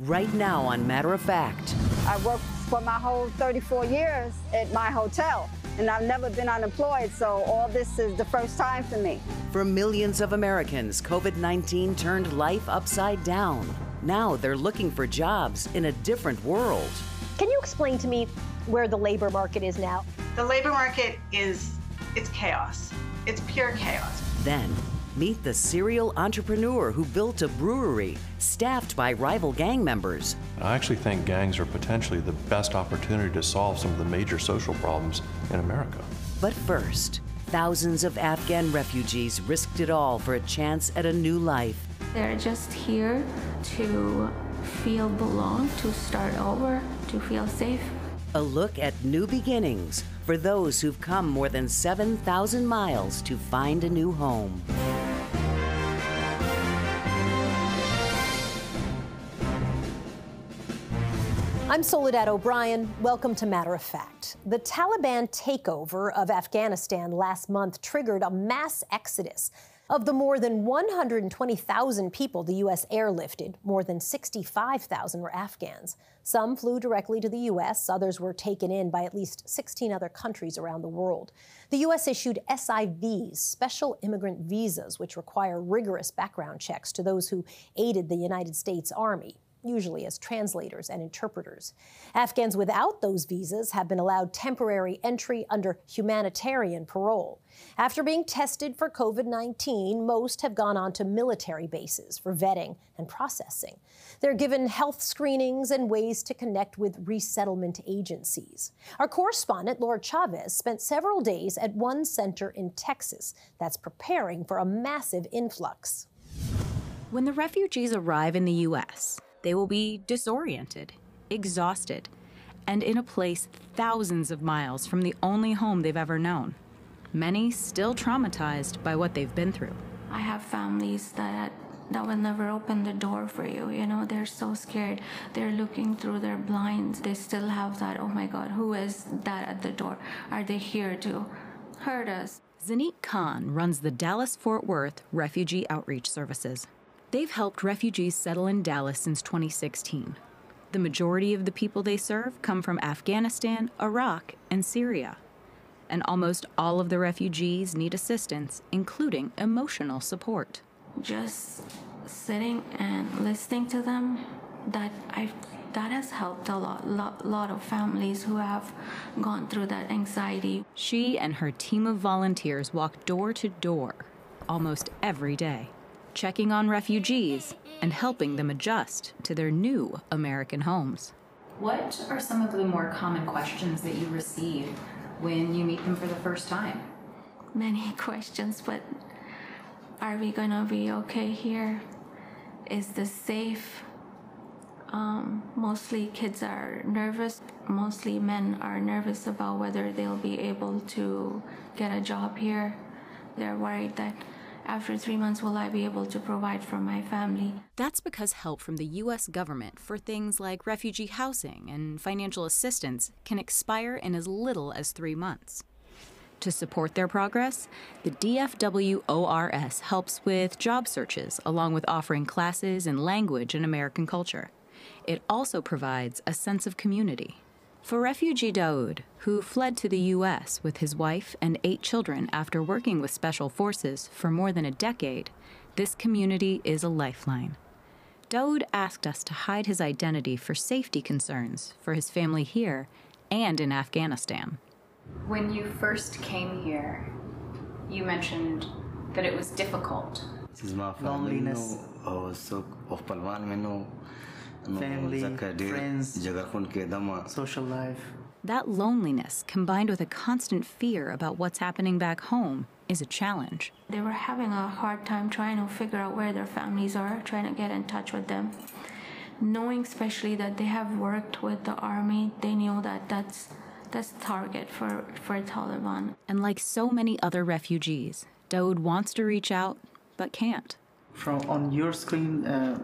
right now on Matter of Fact. I worked for my whole 34 years at my hotel, and I've never been unemployed, so all this is the first time for me. For millions of Americans, COVID 19 turned life upside down. Now they're looking for jobs in a different world. Can you explain to me where the labor market is now? The labor market is it's chaos. It's pure chaos. Then Meet the serial entrepreneur who built a brewery staffed by rival gang members. I actually think gangs are potentially the best opportunity to solve some of the major social problems in America. But first, thousands of Afghan refugees risked it all for a chance at a new life. They're just here to feel belong, to start over, to feel safe. A look at new beginnings for those who've come more than 7,000 miles to find a new home. I'm Soledad O'Brien. Welcome to Matter of Fact. The Taliban takeover of Afghanistan last month triggered a mass exodus. Of the more than 120,000 people the U.S. airlifted, more than 65,000 were Afghans. Some flew directly to the U.S., others were taken in by at least 16 other countries around the world. The U.S. issued SIVs, special immigrant visas, which require rigorous background checks to those who aided the United States Army usually as translators and interpreters. Afghans without those visas have been allowed temporary entry under humanitarian parole. After being tested for COVID 19, most have gone on to military bases for vetting and processing. They're given health screenings and ways to connect with resettlement agencies. Our correspondent, Laura Chavez, spent several days at one center in Texas that's preparing for a massive influx. When the refugees arrive in the U.S., they will be disoriented, exhausted, and in a place thousands of miles from the only home they've ever known. Many still traumatized by what they've been through. I have families that that will never open the door for you. You know, they're so scared. They're looking through their blinds. They still have that, oh my God, who is that at the door? Are they here to hurt us? Zaneet Khan runs the Dallas Fort Worth Refugee Outreach Services. They've helped refugees settle in Dallas since 2016. The majority of the people they serve come from Afghanistan, Iraq, and Syria. And almost all of the refugees need assistance, including emotional support. Just sitting and listening to them, that I that has helped a lot, lot, lot of families who have gone through that anxiety. She and her team of volunteers walk door to door almost every day checking on refugees, and helping them adjust to their new American homes. What are some of the more common questions that you receive when you meet them for the first time? Many questions, but are we gonna be okay here? Is this safe? Um, mostly kids are nervous. Mostly men are nervous about whether they'll be able to get a job here. They're worried that after three months, will I be able to provide for my family? That's because help from the U.S. government for things like refugee housing and financial assistance can expire in as little as three months. To support their progress, the DFW ORS helps with job searches along with offering classes in language and American culture. It also provides a sense of community. For refugee Daoud, who fled to the U.S. with his wife and eight children after working with special forces for more than a decade, this community is a lifeline. Daoud asked us to hide his identity for safety concerns for his family here and in Afghanistan. When you first came here, you mentioned that it was difficult. This is my loneliness family, friends, social life. That loneliness, combined with a constant fear about what's happening back home, is a challenge. They were having a hard time trying to figure out where their families are, trying to get in touch with them. Knowing especially that they have worked with the army, they knew that that's that's target for, for Taliban. And like so many other refugees, Daoud wants to reach out but can't. From on your screen, uh,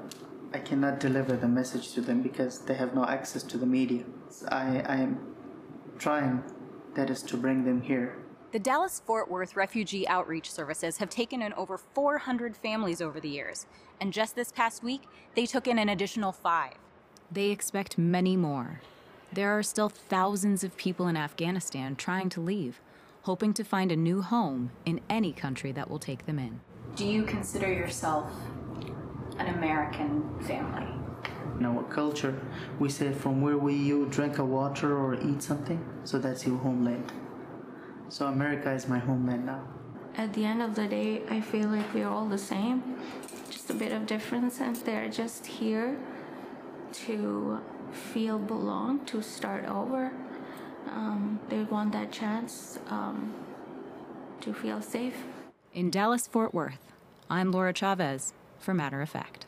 I cannot deliver the message to them because they have no access to the media. I, I am trying, that is, to bring them here. The Dallas Fort Worth Refugee Outreach Services have taken in over 400 families over the years, and just this past week, they took in an additional five. They expect many more. There are still thousands of people in Afghanistan trying to leave, hoping to find a new home in any country that will take them in. Do you consider yourself an American family? In our culture, we say from where we you drink a water or eat something, so that's your homeland. So America is my homeland now. At the end of the day, I feel like we're all the same, just a bit of difference, and they're just here to feel belong, to start over. Um, they want that chance um, to feel safe. In Dallas, Fort Worth, I'm Laura Chavez for Matter of Fact.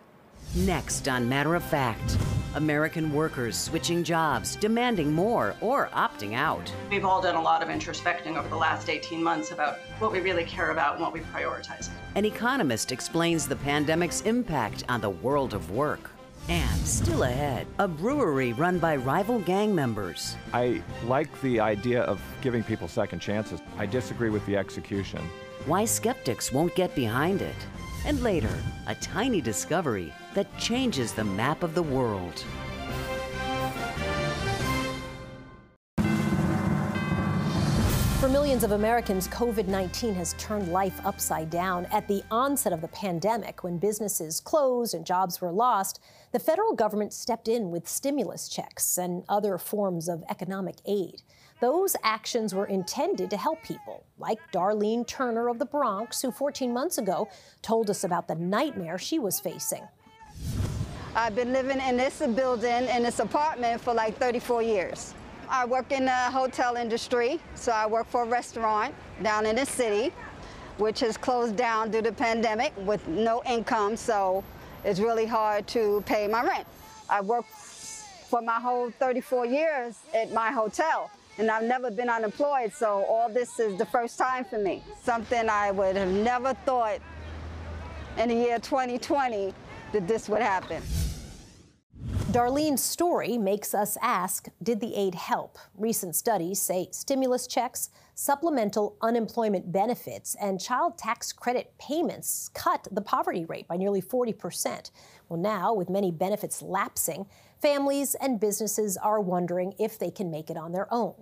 Next on Matter of Fact, American workers switching jobs, demanding more, or opting out. We've all done a lot of introspecting over the last 18 months about what we really care about and what we prioritize. An economist explains the pandemic's impact on the world of work. And still ahead, a brewery run by rival gang members. I like the idea of giving people second chances. I disagree with the execution. Why skeptics won't get behind it. And later, a tiny discovery that changes the map of the world. For millions of Americans, COVID 19 has turned life upside down. At the onset of the pandemic, when businesses closed and jobs were lost, the federal government stepped in with stimulus checks and other forms of economic aid. Those actions were intended to help people, like Darlene Turner of the Bronx, who 14 months ago told us about the nightmare she was facing. I've been living in this building, in this apartment for like 34 years. I work in the hotel industry, so I work for a restaurant down in the city, which has closed down due to the pandemic with no income, so it's really hard to pay my rent. I worked for my whole 34 years at my hotel, and I've never been unemployed, so all this is the first time for me. Something I would have never thought in the year 2020 that this would happen. Darlene's story makes us ask Did the aid help? Recent studies say stimulus checks, supplemental unemployment benefits, and child tax credit payments cut the poverty rate by nearly 40%. Well, now, with many benefits lapsing, families and businesses are wondering if they can make it on their own.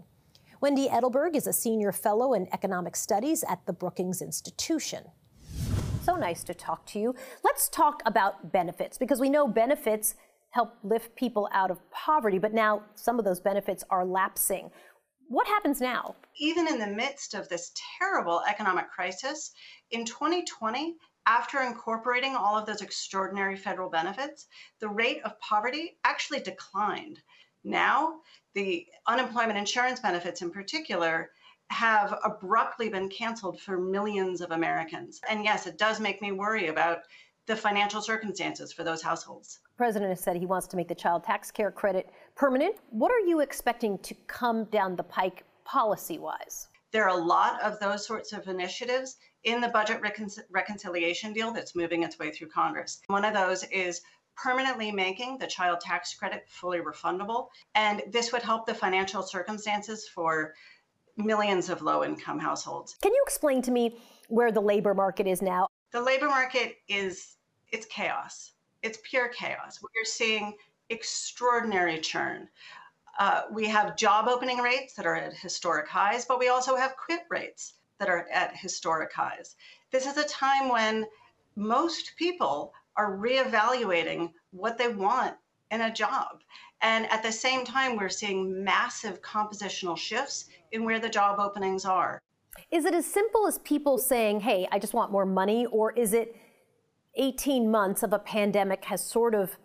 Wendy Edelberg is a senior fellow in economic studies at the Brookings Institution. So nice to talk to you. Let's talk about benefits because we know benefits help lift people out of poverty, but now some of those benefits are lapsing. What happens now? Even in the midst of this terrible economic crisis, in 2020, after incorporating all of those extraordinary federal benefits, the rate of poverty actually declined. Now, the unemployment insurance benefits in particular have abruptly been canceled for millions of Americans. And yes, it does make me worry about the financial circumstances for those households. The president has said he wants to make the child tax care credit permanent. What are you expecting to come down the pike policy wise? There are a lot of those sorts of initiatives in the budget recon- reconciliation deal that's moving its way through Congress. One of those is permanently making the child tax credit fully refundable. And this would help the financial circumstances for millions of low income households. Can you explain to me where the labor market is now? The labor market is it's chaos. It's pure chaos. We're seeing extraordinary churn. Uh, we have job opening rates that are at historic highs, but we also have quit rates that are at historic highs. This is a time when most people are reevaluating what they want in a job. And at the same time, we're seeing massive compositional shifts in where the job openings are. Is it as simple as people saying, hey, I just want more money? Or is it 18 months of a pandemic has sort of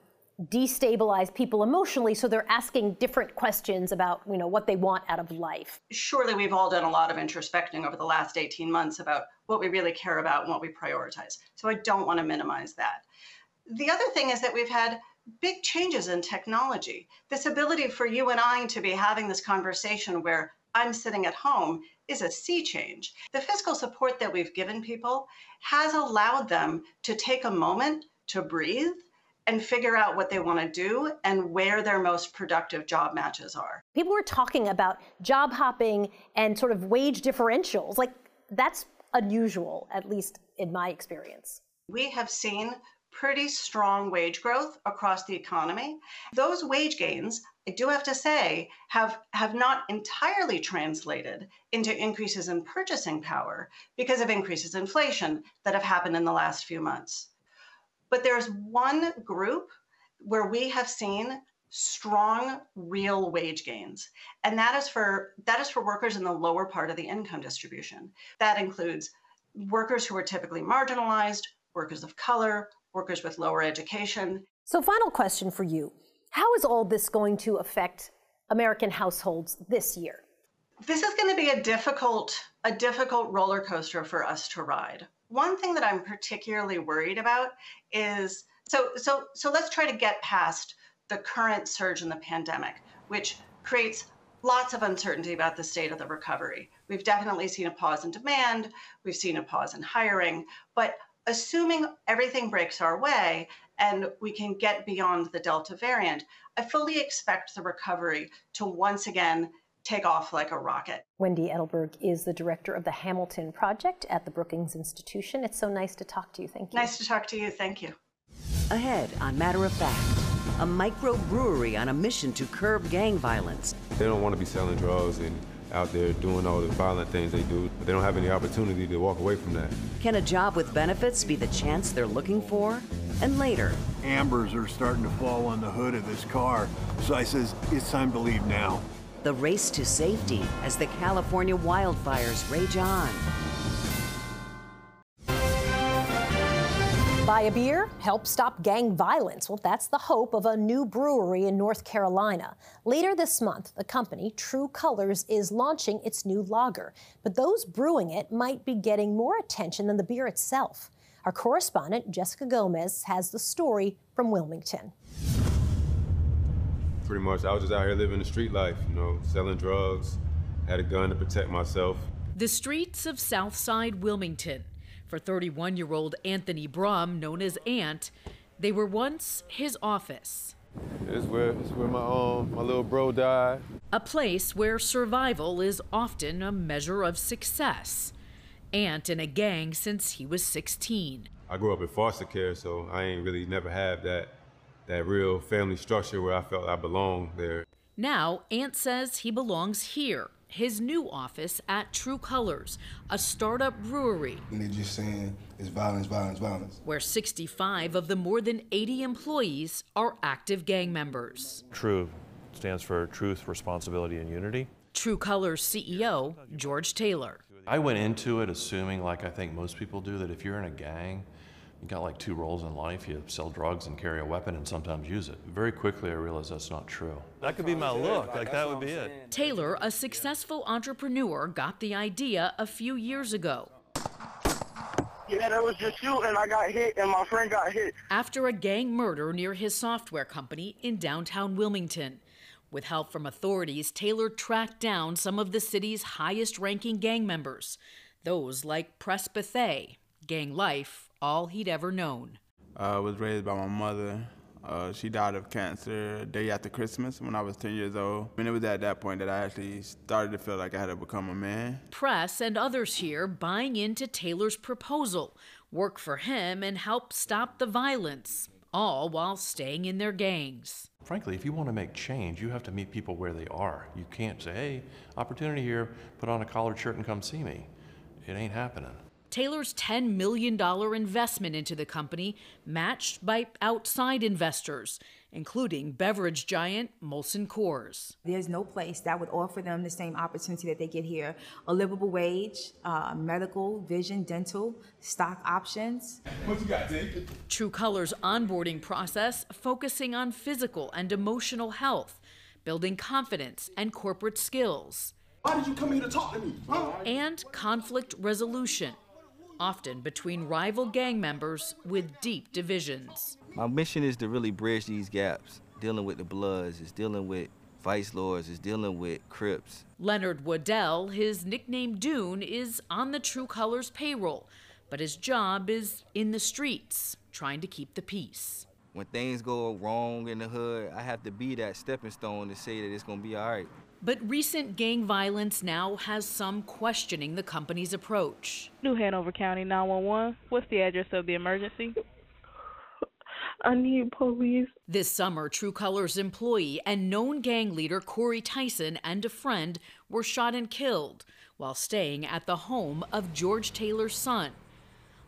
destabilized people emotionally so they're asking different questions about you know what they want out of life. Surely we've all done a lot of introspecting over the last 18 months about what we really care about and what we prioritize so i don't want to minimize that. The other thing is that we've had big changes in technology. This ability for you and i to be having this conversation where i'm sitting at home is a sea change the fiscal support that we've given people has allowed them to take a moment to breathe and figure out what they want to do and where their most productive job matches are. People were talking about job hopping and sort of wage differentials. Like, that's unusual, at least in my experience. We have seen pretty strong wage growth across the economy. Those wage gains, I do have to say, have, have not entirely translated into increases in purchasing power because of increases in inflation that have happened in the last few months. But there's one group where we have seen strong real wage gains and that is for that is for workers in the lower part of the income distribution that includes workers who are typically marginalized workers of color workers with lower education. So final question for you. How is all this going to affect american households this year? This is going to be a difficult a difficult roller coaster for us to ride. One thing that i'm particularly worried about is so so so let's try to get past the current surge in the pandemic, which creates lots of uncertainty about the state of the recovery. We've definitely seen a pause in demand, we've seen a pause in hiring, but assuming everything breaks our way and we can get beyond the Delta variant, I fully expect the recovery to once again take off like a rocket. Wendy Edelberg is the director of the Hamilton Project at the Brookings Institution. It's so nice to talk to you. Thank you. Nice to talk to you. Thank you. Ahead on Matter of Fact a microbrewery on a mission to curb gang violence. They don't want to be selling drugs and out there doing all the violent things they do, but they don't have any opportunity to walk away from that. Can a job with benefits be the chance they're looking for? And later, ambers are starting to fall on the hood of this car, so I says, it's time to leave now. The race to safety as the California wildfires rage on. Buy a beer, help stop gang violence. Well, that's the hope of a new brewery in North Carolina. Later this month, the company, True Colors, is launching its new lager. But those brewing it might be getting more attention than the beer itself. Our correspondent, Jessica Gomez, has the story from Wilmington. Pretty much, I was just out here living the street life, you know, selling drugs, had a gun to protect myself. The streets of Southside Wilmington for 31 year old Anthony Brum, known as Ant, they were once his office. It's where, it's where my, um, my little bro died. A place where survival is often a measure of success. Ant in a gang since he was 16. I grew up in foster care, so I ain't really never had that that real family structure where I felt I belonged there. Now, Ant says he belongs here his new office at True Colors, a startup brewery. And they're just saying it's violence, violence, violence. Where 65 of the more than 80 employees are active gang members. True stands for Truth, Responsibility, and Unity. True Colors CEO George Taylor. I went into it assuming, like I think most people do, that if you're in a gang, you got like two roles in life. You sell drugs and carry a weapon and sometimes use it. Very quickly, I realized that's not true. That could be my look. Like, that would be it. Taylor, a successful entrepreneur, got the idea a few years ago. Yeah, that was just you, and I got hit, and my friend got hit. After a gang murder near his software company in downtown Wilmington. With help from authorities, Taylor tracked down some of the city's highest ranking gang members, those like Press Bethay, gang life all he'd ever known. I was raised by my mother. Uh, she died of cancer a day after Christmas when I was 10 years old. And it was at that point that I actually started to feel like I had to become a man. Press and others here buying into Taylor's proposal work for him and help stop the violence, all while staying in their gangs. Frankly, if you want to make change, you have to meet people where they are. You can't say, hey, opportunity here, put on a collared shirt and come see me. It ain't happening. Taylor's $10 million investment into the company matched by outside investors, including beverage giant Molson Coors. There's no place that would offer them the same opportunity that they get here a livable wage, uh, medical, vision, dental, stock options. What you got, Dave? True Colors onboarding process focusing on physical and emotional health, building confidence and corporate skills. Why did you come here to talk to me? Huh? And conflict resolution often between rival gang members with deep divisions. My mission is to really bridge these gaps, dealing with the Bloods, is dealing with Vice Lords, is dealing with Crips. Leonard Waddell, his nickname Dune, is on the True Colors payroll, but his job is in the streets, trying to keep the peace. When things go wrong in the hood, I have to be that stepping stone to say that it's gonna be all right. But recent gang violence now has some questioning the company's approach. New Hanover County 911. What's the address of the emergency? I need police. This summer, True Colors employee and known gang leader Corey Tyson and a friend were shot and killed while staying at the home of George Taylor's son.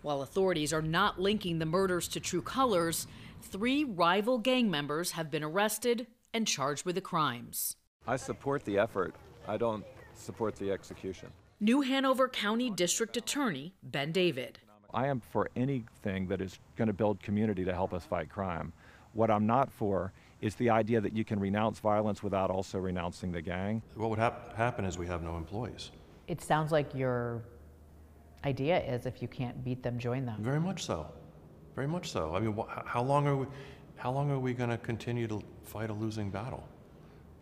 While authorities are not linking the murders to True Colors, three rival gang members have been arrested and charged with the crimes. I support the effort. I don't support the execution. New Hanover County District Attorney Ben David. I am for anything that is going to build community to help us fight crime. What I'm not for is the idea that you can renounce violence without also renouncing the gang. What would hap- happen is we have no employees. It sounds like your idea is if you can't beat them, join them. Very much so. Very much so. I mean, wh- how long are we? How long are we going to continue to fight a losing battle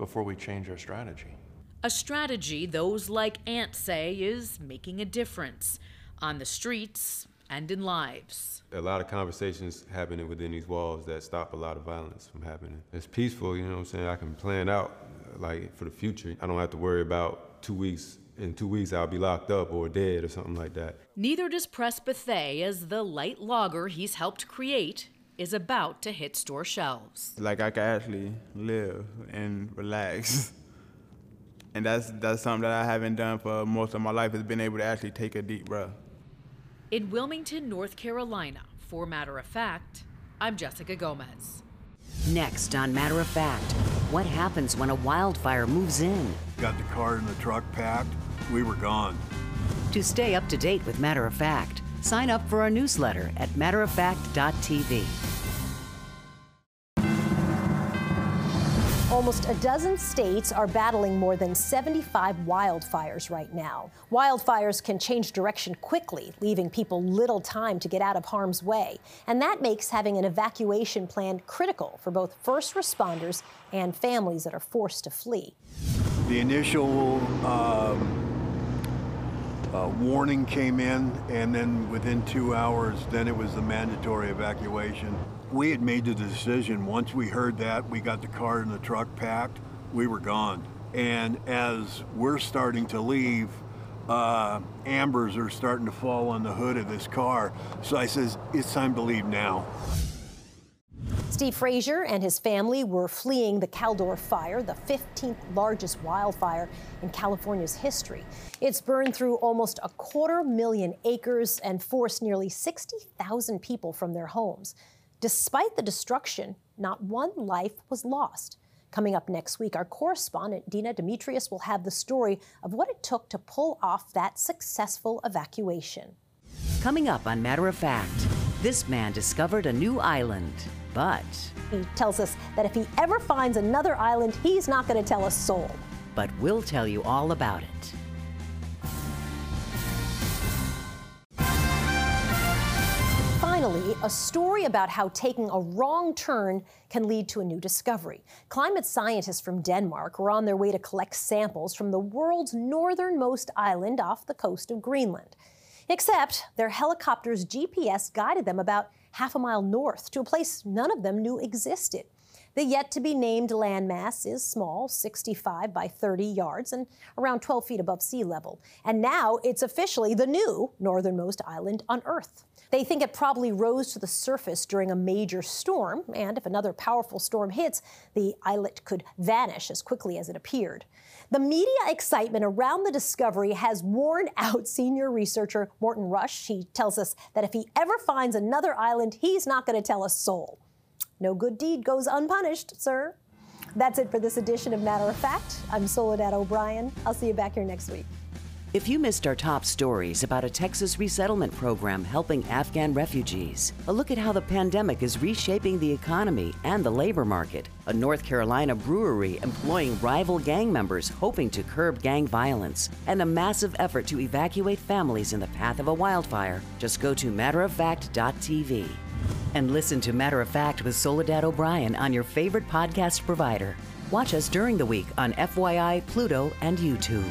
before we change our strategy? A strategy those like Ant say is making a difference on the streets and in lives. A lot of conversations happening within these walls that stop a lot of violence from happening. It's peaceful, you know what I'm saying? I can plan out like for the future. I don't have to worry about two weeks in two weeks I'll be locked up or dead or something like that. Neither does Press Bethay, as the light lager he's helped create is about to hit store shelves. Like I can actually live and relax. And that's that's something that I haven't done for most of my life is been able to actually take a deep breath. In Wilmington, North Carolina, for Matter of Fact, I'm Jessica Gomez. Next on Matter of Fact, what happens when a wildfire moves in? Got the car and the truck packed. We were gone. To stay up to date with Matter of Fact, sign up for our newsletter at matteroffact.tv. Almost a dozen states are battling more than 75 wildfires right now. Wildfires can change direction quickly, leaving people little time to get out of harm's way. And that makes having an evacuation plan critical for both first responders and families that are forced to flee. The initial um, uh, warning came in, and then within two hours, then it was the mandatory evacuation. We had made the decision, once we heard that, we got the car and the truck packed, we were gone. And as we're starting to leave, uh, ambers are starting to fall on the hood of this car. So I says, it's time to leave now. Steve Frazier and his family were fleeing the Caldor fire, the 15th largest wildfire in California's history. It's burned through almost a quarter million acres and forced nearly 60,000 people from their homes. Despite the destruction, not one life was lost. Coming up next week, our correspondent Dina Demetrius will have the story of what it took to pull off that successful evacuation. Coming up on Matter of Fact, this man discovered a new island, but. He tells us that if he ever finds another island, he's not going to tell a soul. But we'll tell you all about it. Finally, a story about how taking a wrong turn can lead to a new discovery. Climate scientists from Denmark were on their way to collect samples from the world's northernmost island off the coast of Greenland. Except their helicopter's GPS guided them about half a mile north to a place none of them knew existed. The yet to be named landmass is small, 65 by 30 yards and around 12 feet above sea level. And now it's officially the new northernmost island on Earth. They think it probably rose to the surface during a major storm, and if another powerful storm hits, the islet could vanish as quickly as it appeared. The media excitement around the discovery has worn out senior researcher Morten Rasch. He tells us that if he ever finds another island, he's not going to tell a soul. No good deed goes unpunished, sir. That's it for this edition of Matter of Fact. I'm Soledad O'Brien. I'll see you back here next week. If you missed our top stories about a Texas resettlement program helping Afghan refugees, a look at how the pandemic is reshaping the economy and the labor market, a North Carolina brewery employing rival gang members hoping to curb gang violence, and a massive effort to evacuate families in the path of a wildfire, just go to matteroffact.tv. And listen to Matter of Fact with Soledad O'Brien on your favorite podcast provider. Watch us during the week on FYI, Pluto, and YouTube.